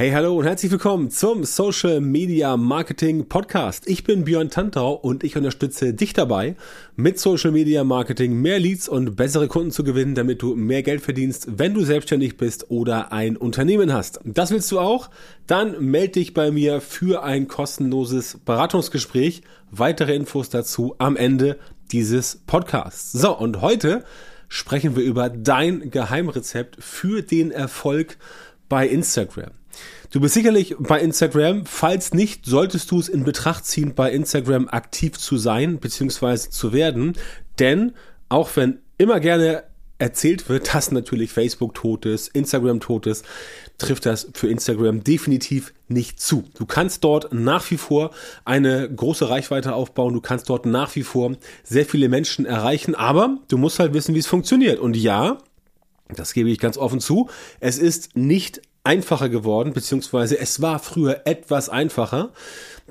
Hey, hallo und herzlich willkommen zum Social Media Marketing Podcast. Ich bin Björn Tantau und ich unterstütze dich dabei, mit Social Media Marketing mehr Leads und bessere Kunden zu gewinnen, damit du mehr Geld verdienst, wenn du selbstständig bist oder ein Unternehmen hast. Das willst du auch? Dann melde dich bei mir für ein kostenloses Beratungsgespräch. Weitere Infos dazu am Ende dieses Podcasts. So, und heute sprechen wir über dein Geheimrezept für den Erfolg bei Instagram. Du bist sicherlich bei Instagram. Falls nicht, solltest du es in Betracht ziehen, bei Instagram aktiv zu sein bzw. zu werden. Denn auch wenn immer gerne erzählt wird, dass natürlich Facebook tot ist, Instagram tot ist, trifft das für Instagram definitiv nicht zu. Du kannst dort nach wie vor eine große Reichweite aufbauen, du kannst dort nach wie vor sehr viele Menschen erreichen, aber du musst halt wissen, wie es funktioniert. Und ja, das gebe ich ganz offen zu, es ist nicht einfacher geworden, beziehungsweise es war früher etwas einfacher.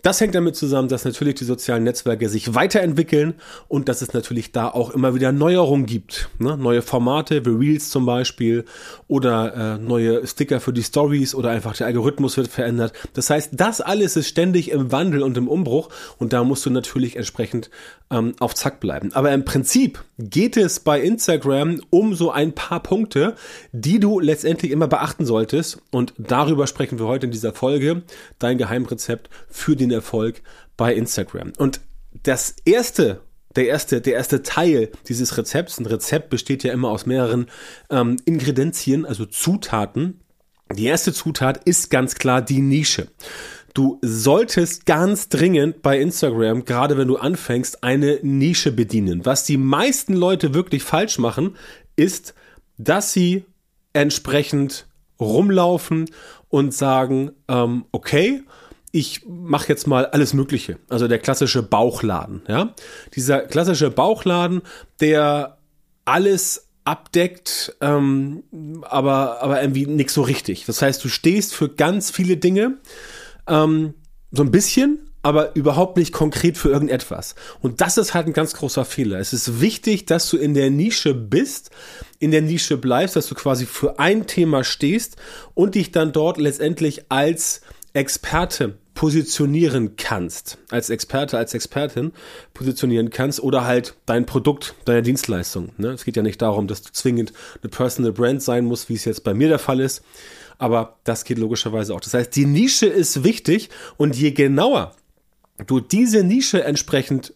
Das hängt damit zusammen, dass natürlich die sozialen Netzwerke sich weiterentwickeln und dass es natürlich da auch immer wieder Neuerungen gibt. Ne? Neue Formate wie Reels zum Beispiel oder äh, neue Sticker für die Stories oder einfach der Algorithmus wird verändert. Das heißt, das alles ist ständig im Wandel und im Umbruch und da musst du natürlich entsprechend ähm, auf Zack bleiben. Aber im Prinzip geht es bei Instagram um so ein paar Punkte, die du letztendlich immer beachten solltest und darüber sprechen wir heute in dieser Folge. Dein Geheimrezept für den Erfolg bei Instagram. Und das erste der erste, der erste Teil dieses Rezepts, ein Rezept besteht ja immer aus mehreren ähm, Ingredienzien, also Zutaten. Die erste Zutat ist ganz klar die Nische. Du solltest ganz dringend bei Instagram, gerade wenn du anfängst, eine Nische bedienen. Was die meisten Leute wirklich falsch machen, ist, dass sie entsprechend rumlaufen und sagen, ähm, okay, ich mache jetzt mal alles Mögliche. Also der klassische Bauchladen, ja. Dieser klassische Bauchladen, der alles abdeckt, ähm, aber, aber irgendwie nichts so richtig. Das heißt, du stehst für ganz viele Dinge, ähm, so ein bisschen, aber überhaupt nicht konkret für irgendetwas. Und das ist halt ein ganz großer Fehler. Es ist wichtig, dass du in der Nische bist, in der Nische bleibst, dass du quasi für ein Thema stehst und dich dann dort letztendlich als Experte positionieren kannst, als Experte, als Expertin positionieren kannst oder halt dein Produkt, deine Dienstleistung. Ne? Es geht ja nicht darum, dass du zwingend eine Personal Brand sein musst, wie es jetzt bei mir der Fall ist, aber das geht logischerweise auch. Das heißt, die Nische ist wichtig und je genauer du diese Nische entsprechend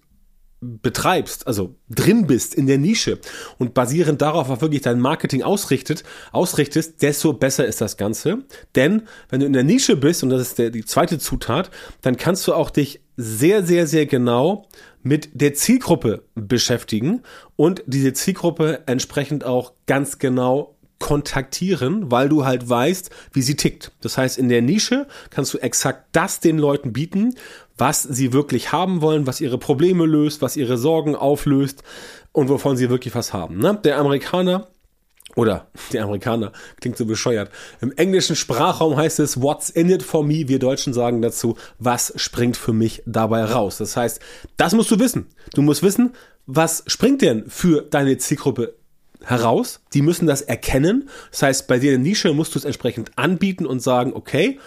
betreibst, also drin bist in der Nische und basierend darauf auch wirklich dein Marketing ausrichtet, ausrichtest, desto besser ist das Ganze. Denn wenn du in der Nische bist, und das ist der, die zweite Zutat, dann kannst du auch dich sehr, sehr, sehr genau mit der Zielgruppe beschäftigen und diese Zielgruppe entsprechend auch ganz genau kontaktieren, weil du halt weißt, wie sie tickt. Das heißt, in der Nische kannst du exakt das den Leuten bieten, was sie wirklich haben wollen, was ihre Probleme löst, was ihre Sorgen auflöst und wovon sie wirklich was haben. Ne? Der Amerikaner oder der Amerikaner klingt so bescheuert. Im englischen Sprachraum heißt es What's in it for me? Wir Deutschen sagen dazu, was springt für mich dabei raus? Das heißt, das musst du wissen. Du musst wissen, was springt denn für deine Zielgruppe heraus. Die müssen das erkennen. Das heißt, bei dir in der Nische musst du es entsprechend anbieten und sagen, okay,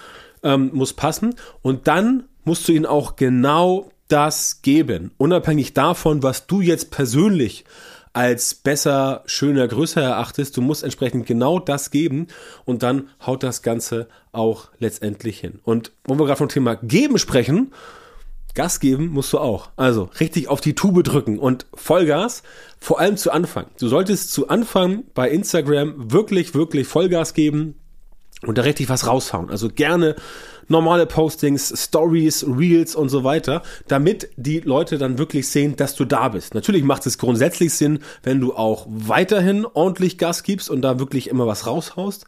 ähm, muss passen. Und dann musst du ihnen auch genau das geben. Unabhängig davon, was du jetzt persönlich als besser, schöner, größer erachtest. Du musst entsprechend genau das geben und dann haut das Ganze auch letztendlich hin. Und wo wir gerade vom Thema geben sprechen, Gas geben musst du auch. Also richtig auf die Tube drücken und Vollgas, vor allem zu Anfang. Du solltest zu Anfang bei Instagram wirklich, wirklich Vollgas geben und da richtig was raushauen. Also gerne normale Postings, Stories, Reels und so weiter, damit die Leute dann wirklich sehen, dass du da bist. Natürlich macht es grundsätzlich Sinn, wenn du auch weiterhin ordentlich Gas gibst und da wirklich immer was raushaust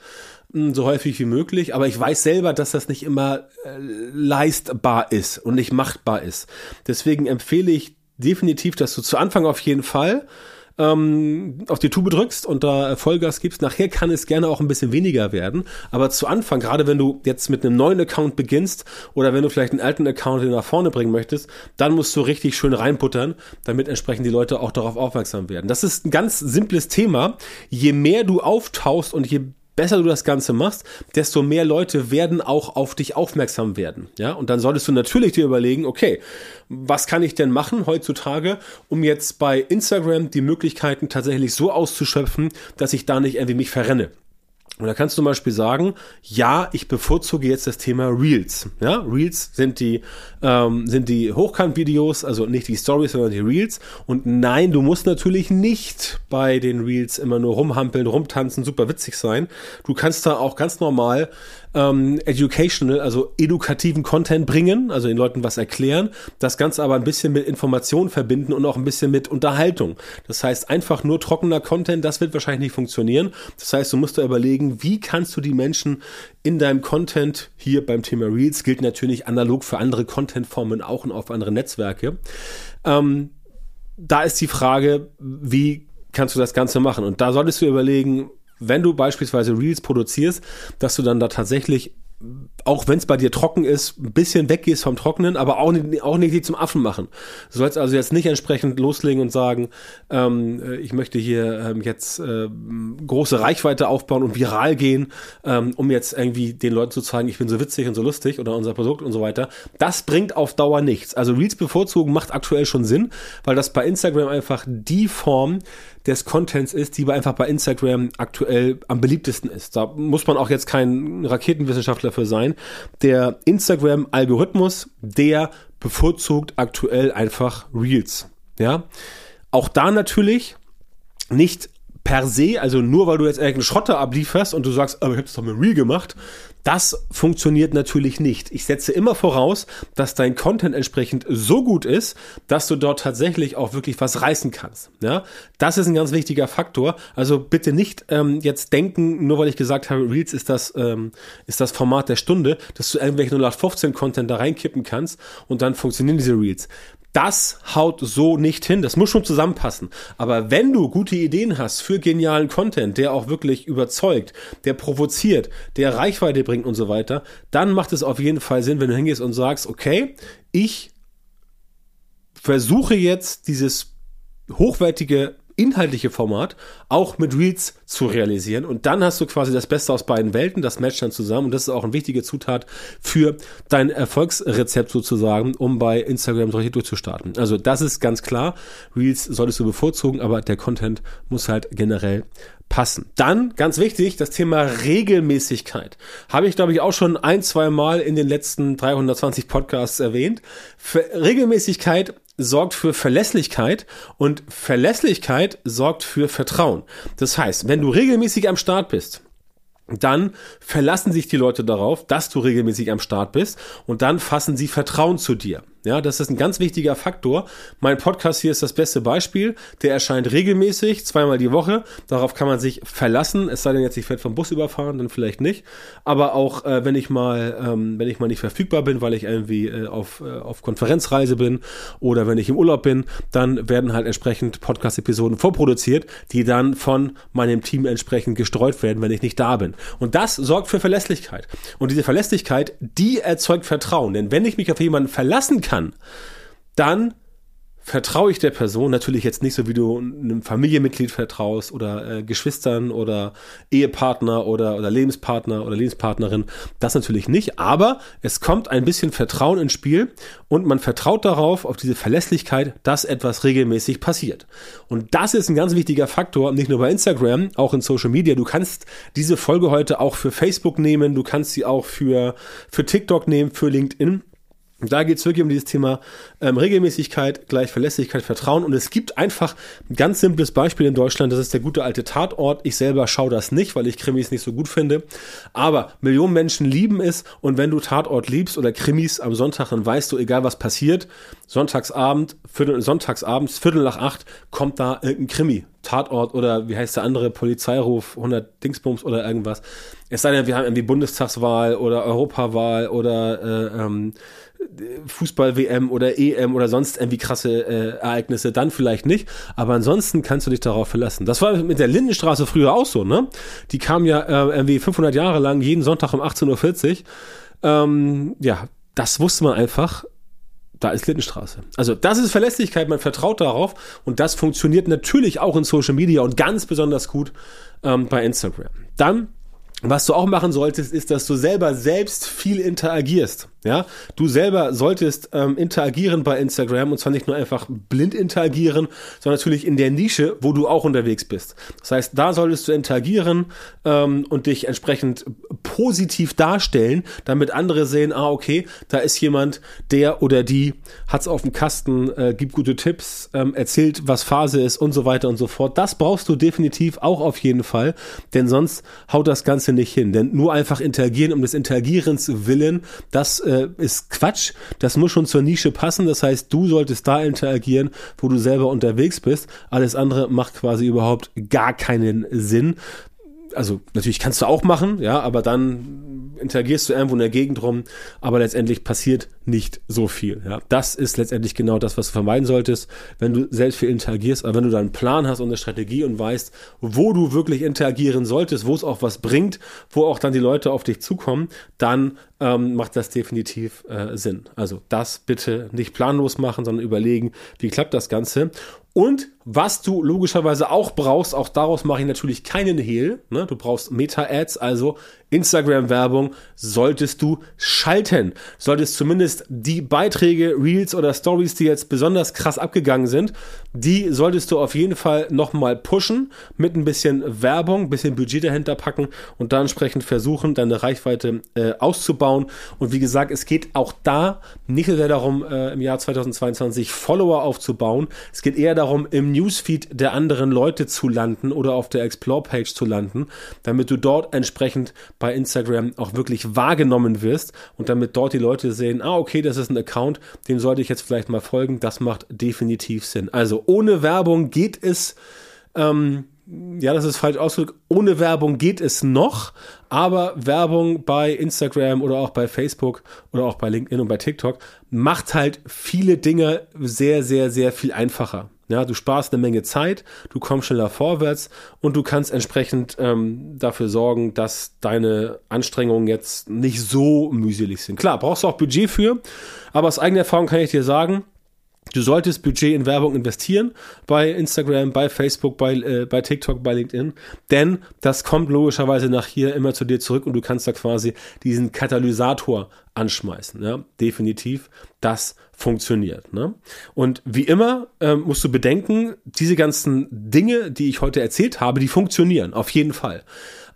so häufig wie möglich. Aber ich weiß selber, dass das nicht immer äh, leistbar ist und nicht machbar ist. Deswegen empfehle ich definitiv, dass du zu Anfang auf jeden Fall ähm, auf die Tube drückst und da Vollgas gibst. Nachher kann es gerne auch ein bisschen weniger werden. Aber zu Anfang, gerade wenn du jetzt mit einem neuen Account beginnst oder wenn du vielleicht einen alten Account nach vorne bringen möchtest, dann musst du richtig schön reinputtern, damit entsprechend die Leute auch darauf aufmerksam werden. Das ist ein ganz simples Thema. Je mehr du auftauchst und je besser du das Ganze machst, desto mehr Leute werden auch auf dich aufmerksam werden. Ja, und dann solltest du natürlich dir überlegen, okay, was kann ich denn machen heutzutage, um jetzt bei Instagram die Möglichkeiten tatsächlich so auszuschöpfen, dass ich da nicht irgendwie mich verrenne. Und da kannst du zum Beispiel sagen, ja, ich bevorzuge jetzt das Thema Reels. Ja, Reels sind die, ähm, sind die Hochkant-Videos, also nicht die Stories, sondern die Reels. Und nein, du musst natürlich nicht bei den Reels immer nur rumhampeln, rumtanzen, super witzig sein. Du kannst da auch ganz normal ähm, educational, also edukativen Content bringen, also den Leuten was erklären, das Ganze aber ein bisschen mit Information verbinden und auch ein bisschen mit Unterhaltung. Das heißt, einfach nur trockener Content, das wird wahrscheinlich nicht funktionieren. Das heißt, du musst da überlegen, wie kannst du die Menschen in deinem Content, hier beim Thema Reels, gilt natürlich analog für andere Contentformen auch und auf andere Netzwerke. Ähm, da ist die Frage, wie kannst du das Ganze machen? Und da solltest du überlegen, wenn du beispielsweise Reels produzierst, dass du dann da tatsächlich auch wenn es bei dir trocken ist, ein bisschen weggehst vom Trockenen, aber auch nicht, auch nicht die zum Affen machen. Du sollst also jetzt nicht entsprechend loslegen und sagen, ähm, äh, ich möchte hier ähm, jetzt äh, große Reichweite aufbauen und viral gehen, ähm, um jetzt irgendwie den Leuten zu zeigen, ich bin so witzig und so lustig oder unser Produkt und so weiter. Das bringt auf Dauer nichts. Also Reels bevorzugen macht aktuell schon Sinn, weil das bei Instagram einfach die Form des Contents ist, die einfach bei Instagram aktuell am beliebtesten ist. Da muss man auch jetzt kein Raketenwissenschaftler für sein. Der Instagram-Algorithmus, der bevorzugt aktuell einfach Reels. Ja, auch da natürlich nicht per se, also nur weil du jetzt irgendeinen Schrotter ablieferst und du sagst, aber ich habe das doch mit Real gemacht, das funktioniert natürlich nicht. Ich setze immer voraus, dass dein Content entsprechend so gut ist, dass du dort tatsächlich auch wirklich was reißen kannst. Ja, das ist ein ganz wichtiger Faktor. Also bitte nicht ähm, jetzt denken, nur weil ich gesagt habe, Reels ist das ähm, ist das Format der Stunde, dass du irgendwelchen 0815 Content da reinkippen kannst und dann funktionieren diese Reels das haut so nicht hin. Das muss schon zusammenpassen. Aber wenn du gute Ideen hast für genialen Content, der auch wirklich überzeugt, der provoziert, der Reichweite bringt und so weiter, dann macht es auf jeden Fall Sinn, wenn du hingehst und sagst, okay, ich versuche jetzt dieses hochwertige inhaltliche Format auch mit Reels zu realisieren. Und dann hast du quasi das Beste aus beiden Welten, das matcht dann zusammen. Und das ist auch eine wichtige Zutat für dein Erfolgsrezept sozusagen, um bei Instagram so richtig durchzustarten. Also das ist ganz klar. Reels solltest du bevorzugen, aber der Content muss halt generell passen. Dann, ganz wichtig, das Thema Regelmäßigkeit. Habe ich, glaube ich, auch schon ein, zwei Mal in den letzten 320 Podcasts erwähnt. Für Regelmäßigkeit sorgt für Verlässlichkeit und Verlässlichkeit sorgt für Vertrauen. Das heißt, wenn du regelmäßig am Start bist, dann verlassen sich die Leute darauf, dass du regelmäßig am Start bist und dann fassen sie Vertrauen zu dir. Ja, das ist ein ganz wichtiger Faktor. Mein Podcast hier ist das beste Beispiel. Der erscheint regelmäßig, zweimal die Woche. Darauf kann man sich verlassen. Es sei denn jetzt, ich werde vom Bus überfahren, dann vielleicht nicht. Aber auch äh, wenn ich mal, ähm, wenn ich mal nicht verfügbar bin, weil ich irgendwie äh, auf, äh, auf Konferenzreise bin oder wenn ich im Urlaub bin, dann werden halt entsprechend Podcast-Episoden vorproduziert, die dann von meinem Team entsprechend gestreut werden, wenn ich nicht da bin. Und das sorgt für Verlässlichkeit. Und diese Verlässlichkeit, die erzeugt Vertrauen. Denn wenn ich mich auf jemanden verlassen kann, kann, dann vertraue ich der Person natürlich jetzt nicht so, wie du einem Familienmitglied vertraust oder äh, Geschwistern oder Ehepartner oder, oder Lebenspartner oder Lebenspartnerin. Das natürlich nicht, aber es kommt ein bisschen Vertrauen ins Spiel und man vertraut darauf, auf diese Verlässlichkeit, dass etwas regelmäßig passiert. Und das ist ein ganz wichtiger Faktor, nicht nur bei Instagram, auch in Social Media. Du kannst diese Folge heute auch für Facebook nehmen, du kannst sie auch für, für TikTok nehmen, für LinkedIn. Da geht es wirklich um dieses Thema ähm, Regelmäßigkeit, gleich Verlässlichkeit, Vertrauen. Und es gibt einfach ein ganz simples Beispiel in Deutschland, das ist der gute alte Tatort. Ich selber schaue das nicht, weil ich Krimis nicht so gut finde. Aber Millionen Menschen lieben es. Und wenn du Tatort liebst oder Krimis am Sonntag, dann weißt du, egal was passiert, Sonntagsabend, Viertel, sonntagsabends, Viertel nach acht, kommt da irgendein Krimi. Tatort oder wie heißt der andere Polizeiruf, 100 Dingsbums oder irgendwas. Es sei denn, wir haben irgendwie Bundestagswahl oder Europawahl oder äh, ähm, Fußball-WM oder EM oder sonst irgendwie krasse äh, Ereignisse, dann vielleicht nicht. Aber ansonsten kannst du dich darauf verlassen. Das war mit der Lindenstraße früher auch so, ne? Die kam ja äh, irgendwie 500 Jahre lang jeden Sonntag um 18.40 Uhr. Ähm, ja, das wusste man einfach. Da ist Lindenstraße. Also das ist Verlässlichkeit, man vertraut darauf und das funktioniert natürlich auch in Social Media und ganz besonders gut ähm, bei Instagram. Dann was du auch machen solltest, ist, dass du selber selbst viel interagierst. Ja, du selber solltest ähm, interagieren bei Instagram und zwar nicht nur einfach blind interagieren, sondern natürlich in der Nische, wo du auch unterwegs bist. Das heißt, da solltest du interagieren ähm, und dich entsprechend positiv darstellen, damit andere sehen, ah okay, da ist jemand, der oder die hat's auf dem Kasten, äh, gibt gute Tipps, ähm, erzählt, was Phase ist und so weiter und so fort. Das brauchst du definitiv auch auf jeden Fall, denn sonst haut das Ganze nicht hin. Denn nur einfach interagieren um des Interagierens willen, das äh, ist Quatsch. Das muss schon zur Nische passen. Das heißt, du solltest da interagieren, wo du selber unterwegs bist. Alles andere macht quasi überhaupt gar keinen Sinn also natürlich kannst du auch machen, ja, aber dann interagierst du irgendwo in der Gegend rum, aber letztendlich passiert nicht so viel. Ja. Das ist letztendlich genau das, was du vermeiden solltest, wenn du selbst viel interagierst, aber wenn du da einen Plan hast und eine Strategie und weißt, wo du wirklich interagieren solltest, wo es auch was bringt, wo auch dann die Leute auf dich zukommen, dann ähm, macht das definitiv äh, Sinn. Also das bitte nicht planlos machen, sondern überlegen, wie klappt das Ganze. Und was du logischerweise auch brauchst, auch daraus mache ich natürlich keinen Hehl. Ne? Du brauchst Meta-Ads, also Instagram-Werbung solltest du schalten. Solltest zumindest die Beiträge, Reels oder Stories, die jetzt besonders krass abgegangen sind, die solltest du auf jeden Fall nochmal pushen mit ein bisschen Werbung, ein bisschen Budget dahinter packen und dann entsprechend versuchen, deine Reichweite äh, auszubauen. Und wie gesagt, es geht auch da nicht so sehr darum, äh, im Jahr 2022 Follower aufzubauen. Es geht eher darum, im Newsfeed der anderen Leute zu landen oder auf der Explore-Page zu landen, damit du dort entsprechend bei Instagram auch wirklich wahrgenommen wirst und damit dort die Leute sehen, ah, okay, das ist ein Account, dem sollte ich jetzt vielleicht mal folgen. Das macht definitiv Sinn. Also ohne Werbung geht es, ähm, ja, das ist falsch ausgedrückt, ohne Werbung geht es noch, aber Werbung bei Instagram oder auch bei Facebook oder auch bei LinkedIn und bei TikTok macht halt viele Dinge sehr, sehr, sehr viel einfacher. Ja, du sparst eine Menge Zeit, du kommst schneller vorwärts und du kannst entsprechend ähm, dafür sorgen, dass deine Anstrengungen jetzt nicht so mühselig sind. Klar, brauchst du auch Budget für, aber aus eigener Erfahrung kann ich dir sagen, Du solltest Budget in Werbung investieren bei Instagram, bei Facebook, bei, äh, bei TikTok, bei LinkedIn, denn das kommt logischerweise nach hier immer zu dir zurück und du kannst da quasi diesen Katalysator anschmeißen. Ja? Definitiv, das funktioniert. Ne? Und wie immer äh, musst du bedenken, diese ganzen Dinge, die ich heute erzählt habe, die funktionieren auf jeden Fall.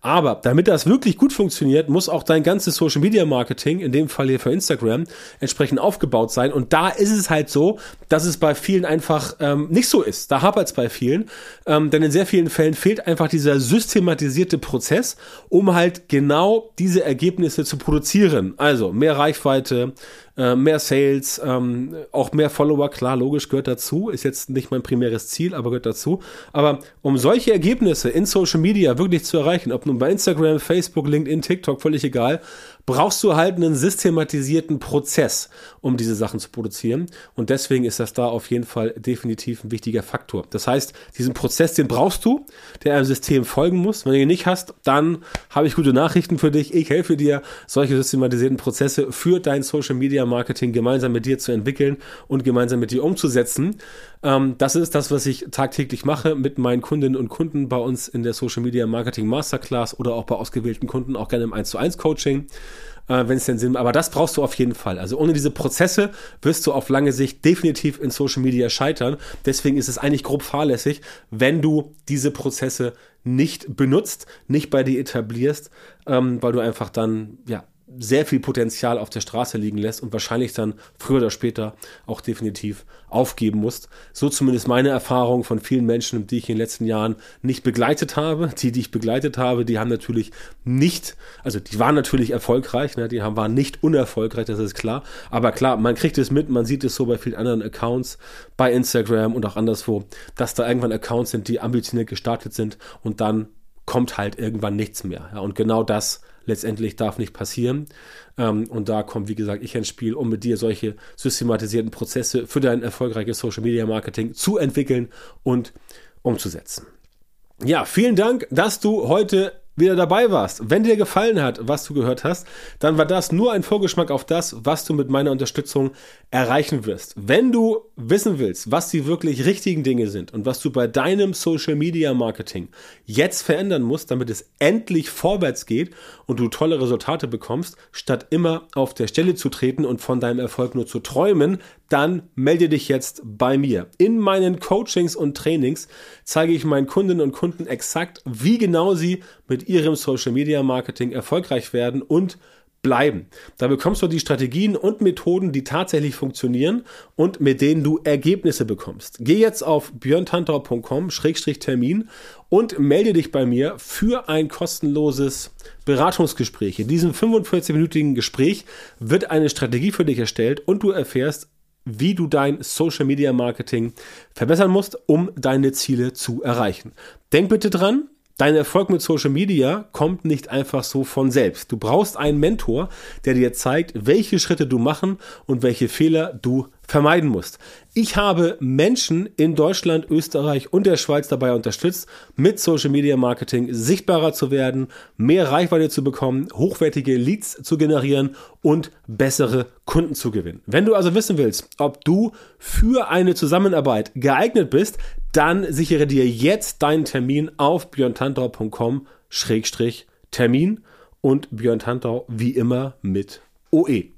Aber damit das wirklich gut funktioniert, muss auch dein ganzes Social Media Marketing, in dem Fall hier für Instagram, entsprechend aufgebaut sein. Und da ist es halt so, dass es bei vielen einfach ähm, nicht so ist. Da hapert es bei vielen. Ähm, denn in sehr vielen Fällen fehlt einfach dieser systematisierte Prozess, um halt genau diese Ergebnisse zu produzieren. Also mehr Reichweite, äh, mehr Sales, ähm, auch mehr Follower, klar, logisch, gehört dazu. Ist jetzt nicht mein primäres Ziel, aber gehört dazu. Aber um solche Ergebnisse in Social Media wirklich zu erreichen, ob nun bei Instagram, Facebook, LinkedIn, TikTok, völlig egal, brauchst du halt einen systematisierten Prozess, um diese Sachen zu produzieren. Und deswegen ist das da auf jeden Fall definitiv ein wichtiger Faktor. Das heißt, diesen Prozess, den brauchst du, der einem System folgen muss. Wenn du ihn nicht hast, dann habe ich gute Nachrichten für dich. Ich helfe dir, solche systematisierten Prozesse für dein Social Media Marketing gemeinsam mit dir zu entwickeln und gemeinsam mit dir umzusetzen. Ähm, das ist das, was ich tagtäglich mache mit meinen Kundinnen und Kunden bei uns in der Social Media Marketing Masterclass oder auch bei ausgewählten Kunden, auch gerne im 1 zu 1 Coaching äh, wenn es denn Sinn macht. Aber das brauchst du auf jeden Fall. Also ohne diese Prozesse wirst du auf lange Sicht definitiv in Social Media scheitern. Deswegen ist es eigentlich grob fahrlässig, wenn du diese Prozesse nicht benutzt, nicht bei dir etablierst, ähm, weil du einfach dann ja sehr viel Potenzial auf der Straße liegen lässt und wahrscheinlich dann früher oder später auch definitiv aufgeben musst. So zumindest meine Erfahrung von vielen Menschen, die ich in den letzten Jahren nicht begleitet habe. Die, die ich begleitet habe, die haben natürlich nicht, also die waren natürlich erfolgreich, ne? die haben, waren nicht unerfolgreich, das ist klar. Aber klar, man kriegt es mit, man sieht es so bei vielen anderen Accounts, bei Instagram und auch anderswo, dass da irgendwann Accounts sind, die ambitioniert gestartet sind und dann kommt halt irgendwann nichts mehr. Ja? Und genau das letztendlich darf nicht passieren. Ähm, und da kommt, wie gesagt, ich ins Spiel, um mit dir solche systematisierten Prozesse für dein erfolgreiches Social Media Marketing zu entwickeln und umzusetzen. Ja, vielen Dank, dass du heute wieder dabei warst. Wenn dir gefallen hat, was du gehört hast, dann war das nur ein Vorgeschmack auf das, was du mit meiner Unterstützung erreichen wirst. Wenn du wissen willst, was die wirklich richtigen Dinge sind und was du bei deinem Social Media Marketing jetzt verändern musst, damit es endlich vorwärts geht und du tolle Resultate bekommst, statt immer auf der Stelle zu treten und von deinem Erfolg nur zu träumen, dann melde dich jetzt bei mir. In meinen Coachings und Trainings zeige ich meinen Kundinnen und Kunden exakt, wie genau sie mit ihrem Social Media Marketing erfolgreich werden und bleiben. Da bekommst du die Strategien und Methoden, die tatsächlich funktionieren und mit denen du Ergebnisse bekommst. Geh jetzt auf björntantau.com-termin und melde dich bei mir für ein kostenloses Beratungsgespräch. In diesem 45-minütigen Gespräch wird eine Strategie für dich erstellt und du erfährst, wie du dein Social Media Marketing verbessern musst, um deine Ziele zu erreichen. Denk bitte dran, Dein Erfolg mit Social Media kommt nicht einfach so von selbst. Du brauchst einen Mentor, der dir zeigt, welche Schritte du machen und welche Fehler du vermeiden musst. Ich habe Menschen in Deutschland, Österreich und der Schweiz dabei unterstützt, mit Social Media Marketing sichtbarer zu werden, mehr Reichweite zu bekommen, hochwertige Leads zu generieren und bessere Kunden zu gewinnen. Wenn du also wissen willst, ob du für eine Zusammenarbeit geeignet bist, dann sichere dir jetzt deinen Termin auf björntantau.com-termin und Björn Tantau wie immer mit OE.